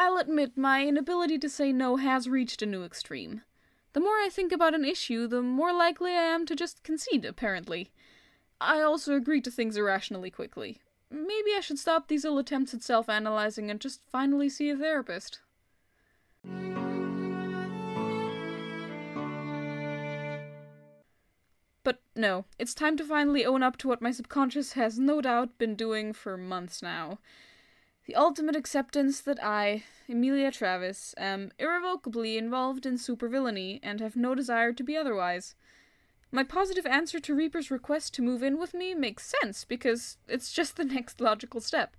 I'll admit my inability to say no has reached a new extreme. The more I think about an issue, the more likely I am to just concede, apparently. I also agree to things irrationally quickly. Maybe I should stop these ill attempts at self analyzing and just finally see a therapist. But no, it's time to finally own up to what my subconscious has no doubt been doing for months now. The ultimate acceptance that I, Emilia Travis, am irrevocably involved in supervillainy and have no desire to be otherwise. My positive answer to Reaper's request to move in with me makes sense because it's just the next logical step.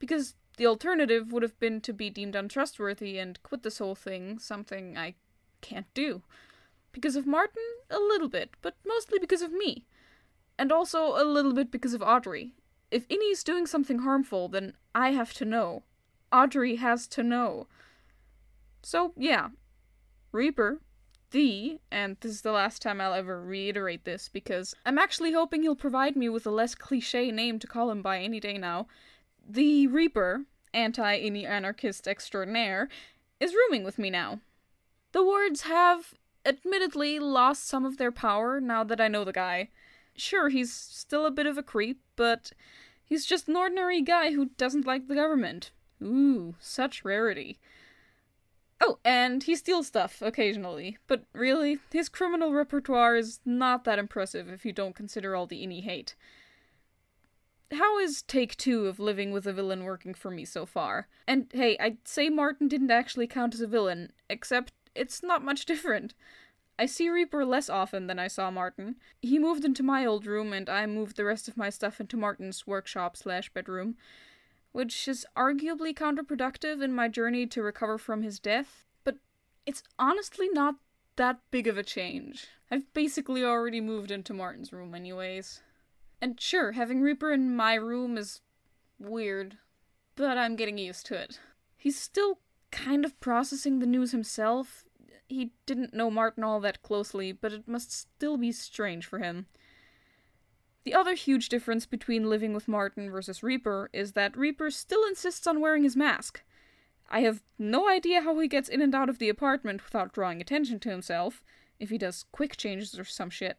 Because the alternative would have been to be deemed untrustworthy and quit this whole thing, something I can't do. Because of Martin, a little bit, but mostly because of me. And also a little bit because of Audrey. If Innie's doing something harmful, then I have to know. Audrey has to know. So, yeah. Reaper, the, and this is the last time I'll ever reiterate this because I'm actually hoping he'll provide me with a less cliche name to call him by any day now. The Reaper, anti Innie anarchist extraordinaire, is rooming with me now. The words have, admittedly lost some of their power now that I know the guy. Sure, he's still a bit of a creep, but he's just an ordinary guy who doesn't like the government. Ooh, such rarity. Oh, and he steals stuff occasionally, but really, his criminal repertoire is not that impressive if you don't consider all the Innie hate. How is take two of living with a villain working for me so far? And hey, I'd say Martin didn't actually count as a villain, except it's not much different. I see Reaper less often than I saw Martin. He moved into my old room, and I moved the rest of my stuff into Martin's workshop slash bedroom, which is arguably counterproductive in my journey to recover from his death, but it's honestly not that big of a change. I've basically already moved into Martin's room, anyways. And sure, having Reaper in my room is weird, but I'm getting used to it. He's still kind of processing the news himself. He didn't know Martin all that closely, but it must still be strange for him. The other huge difference between living with Martin versus Reaper is that Reaper still insists on wearing his mask. I have no idea how he gets in and out of the apartment without drawing attention to himself, if he does quick changes or some shit,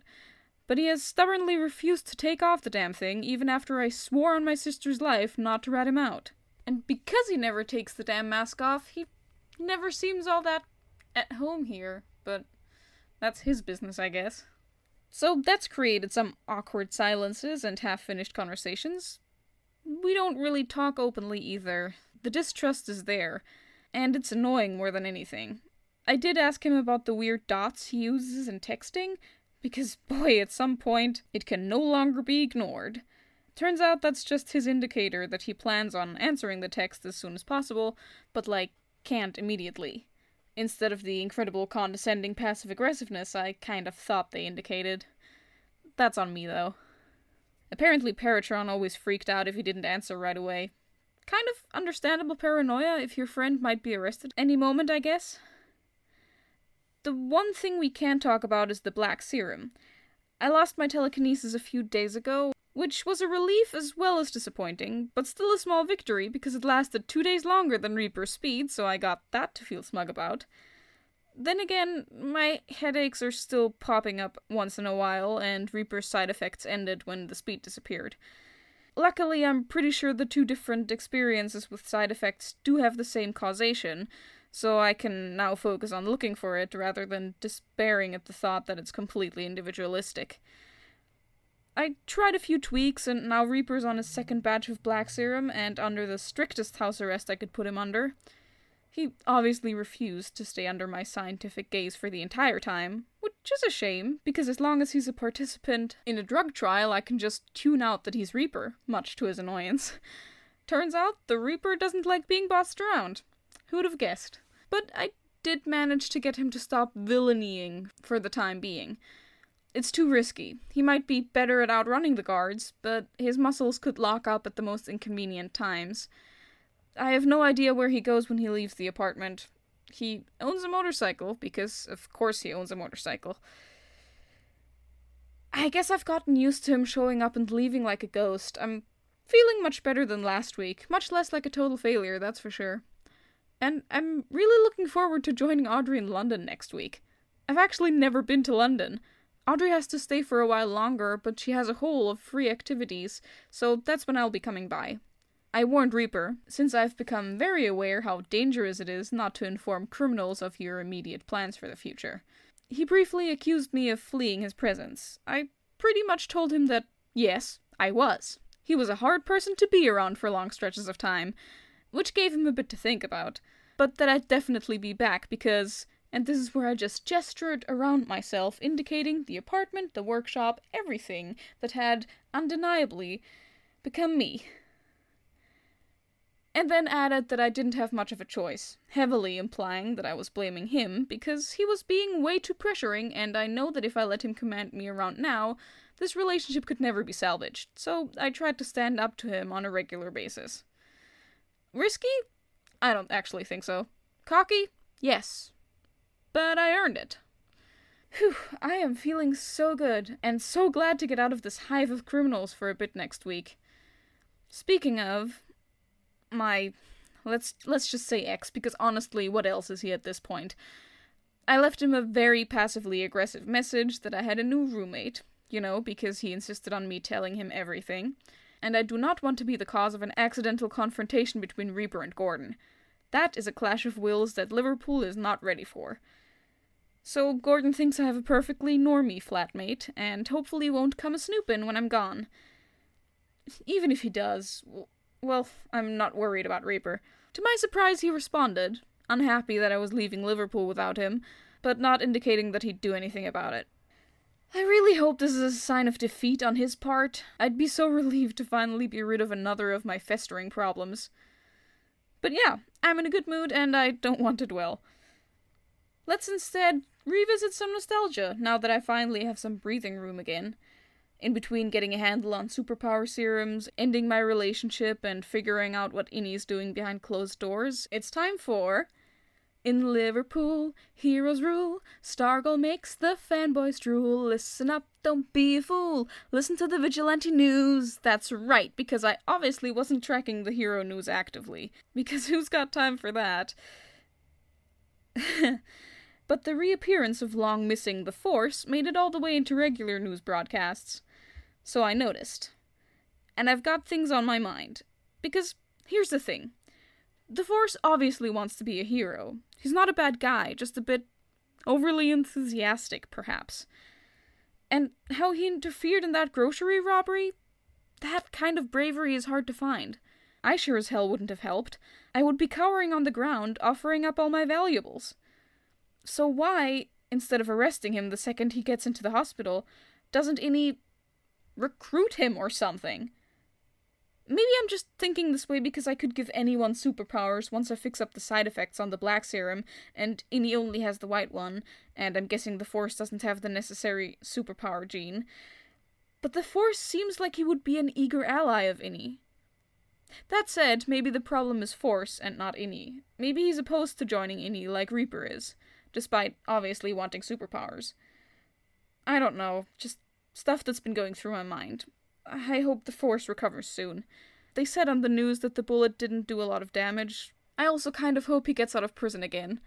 but he has stubbornly refused to take off the damn thing even after I swore on my sister's life not to rat him out. And because he never takes the damn mask off, he never seems all that at home here, but that's his business, I guess. So that's created some awkward silences and half finished conversations. We don't really talk openly either. The distrust is there, and it's annoying more than anything. I did ask him about the weird dots he uses in texting, because, boy, at some point, it can no longer be ignored. Turns out that's just his indicator that he plans on answering the text as soon as possible, but, like, can't immediately. Instead of the incredible condescending passive aggressiveness I kind of thought they indicated. That's on me, though. Apparently, Paratron always freaked out if he didn't answer right away. Kind of understandable paranoia if your friend might be arrested any moment, I guess. The one thing we can talk about is the black serum. I lost my telekinesis a few days ago, which was a relief as well as disappointing, but still a small victory because it lasted two days longer than Reaper's speed, so I got that to feel smug about. Then again, my headaches are still popping up once in a while, and Reaper's side effects ended when the speed disappeared. Luckily, I'm pretty sure the two different experiences with side effects do have the same causation, so I can now focus on looking for it rather than despairing at the thought that it's completely individualistic. I tried a few tweaks, and now Reaper's on his second batch of black serum and under the strictest house arrest I could put him under. He obviously refused to stay under my scientific gaze for the entire time, which is a shame, because as long as he's a participant in a drug trial, I can just tune out that he's Reaper, much to his annoyance. Turns out the Reaper doesn't like being bossed around. Who'd have guessed? But I did manage to get him to stop villainy for the time being. It's too risky. He might be better at outrunning the guards, but his muscles could lock up at the most inconvenient times. I have no idea where he goes when he leaves the apartment. He owns a motorcycle, because of course he owns a motorcycle. I guess I've gotten used to him showing up and leaving like a ghost. I'm feeling much better than last week, much less like a total failure, that's for sure. And I'm really looking forward to joining Audrey in London next week. I've actually never been to London. Audrey has to stay for a while longer, but she has a whole of free activities, so that's when I'll be coming by. I warned Reaper, since I've become very aware how dangerous it is not to inform criminals of your immediate plans for the future. He briefly accused me of fleeing his presence. I pretty much told him that, yes, I was. He was a hard person to be around for long stretches of time, which gave him a bit to think about, but that I'd definitely be back because and this is where I just gestured around myself, indicating the apartment, the workshop, everything that had undeniably become me. And then added that I didn't have much of a choice, heavily implying that I was blaming him because he was being way too pressuring, and I know that if I let him command me around now, this relationship could never be salvaged, so I tried to stand up to him on a regular basis. Risky? I don't actually think so. Cocky? Yes, but I earned it. Whew, I am feeling so good, and so glad to get out of this hive of criminals for a bit next week. Speaking of my let's let's just say X because honestly, what else is he at this point? I left him a very passively aggressive message that I had a new roommate, you know, because he insisted on me telling him everything, and I do not want to be the cause of an accidental confrontation between Reaper and Gordon. That is a clash of wills that Liverpool is not ready for. So Gordon thinks I have a perfectly normie flatmate, and hopefully won't come a snoopin' when I'm gone. Even if he does, well, I'm not worried about Reaper. To my surprise, he responded, unhappy that I was leaving Liverpool without him, but not indicating that he'd do anything about it. I really hope this is a sign of defeat on his part. I'd be so relieved to finally be rid of another of my festering problems. But yeah, I'm in a good mood and I don't want to dwell. Let's instead revisit some nostalgia now that I finally have some breathing room again. In between getting a handle on superpower serums, ending my relationship, and figuring out what Innie's doing behind closed doors, it's time for. In Liverpool, heroes rule. Stargirl makes the fanboys drool. Listen up, don't be a fool. Listen to the vigilante news. That's right, because I obviously wasn't tracking the hero news actively. Because who's got time for that? but the reappearance of long missing the Force made it all the way into regular news broadcasts. So I noticed. And I've got things on my mind. Because here's the thing the Force obviously wants to be a hero. He's not a bad guy, just a bit overly enthusiastic, perhaps. And how he interfered in that grocery robbery? That kind of bravery is hard to find. I sure as hell wouldn't have helped. I would be cowering on the ground, offering up all my valuables. So why, instead of arresting him the second he gets into the hospital, doesn't Innie recruit him or something? Maybe I'm just thinking this way because I could give anyone superpowers once I fix up the side effects on the black serum, and Innie only has the white one, and I'm guessing the Force doesn't have the necessary superpower gene. But the Force seems like he would be an eager ally of Innie. That said, maybe the problem is Force and not Innie. Maybe he's opposed to joining Innie like Reaper is despite obviously wanting superpowers. I don't know, just stuff that's been going through my mind. I hope the Force recovers soon. They said on the news that the bullet didn't do a lot of damage. I also kind of hope he gets out of prison again.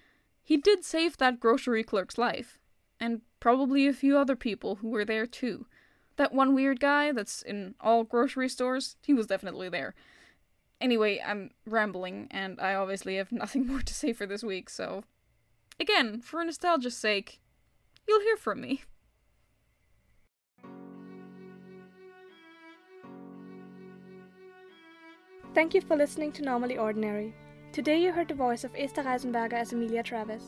He did save that grocery clerk's life, and probably a few other people who were there too. That one weird guy that's in all grocery stores, he was definitely there. Anyway, I'm rambling, and I obviously have nothing more to say for this week, so Again, for nostalgia's sake, you'll hear from me. Thank you for listening to Normally Ordinary. Today you heard the voice of Esther Reisenberger as Emilia Travis.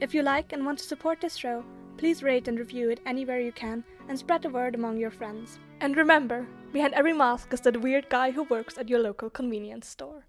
If you like and want to support this show, please rate and review it anywhere you can and spread the word among your friends. And remember, behind every mask is that weird guy who works at your local convenience store.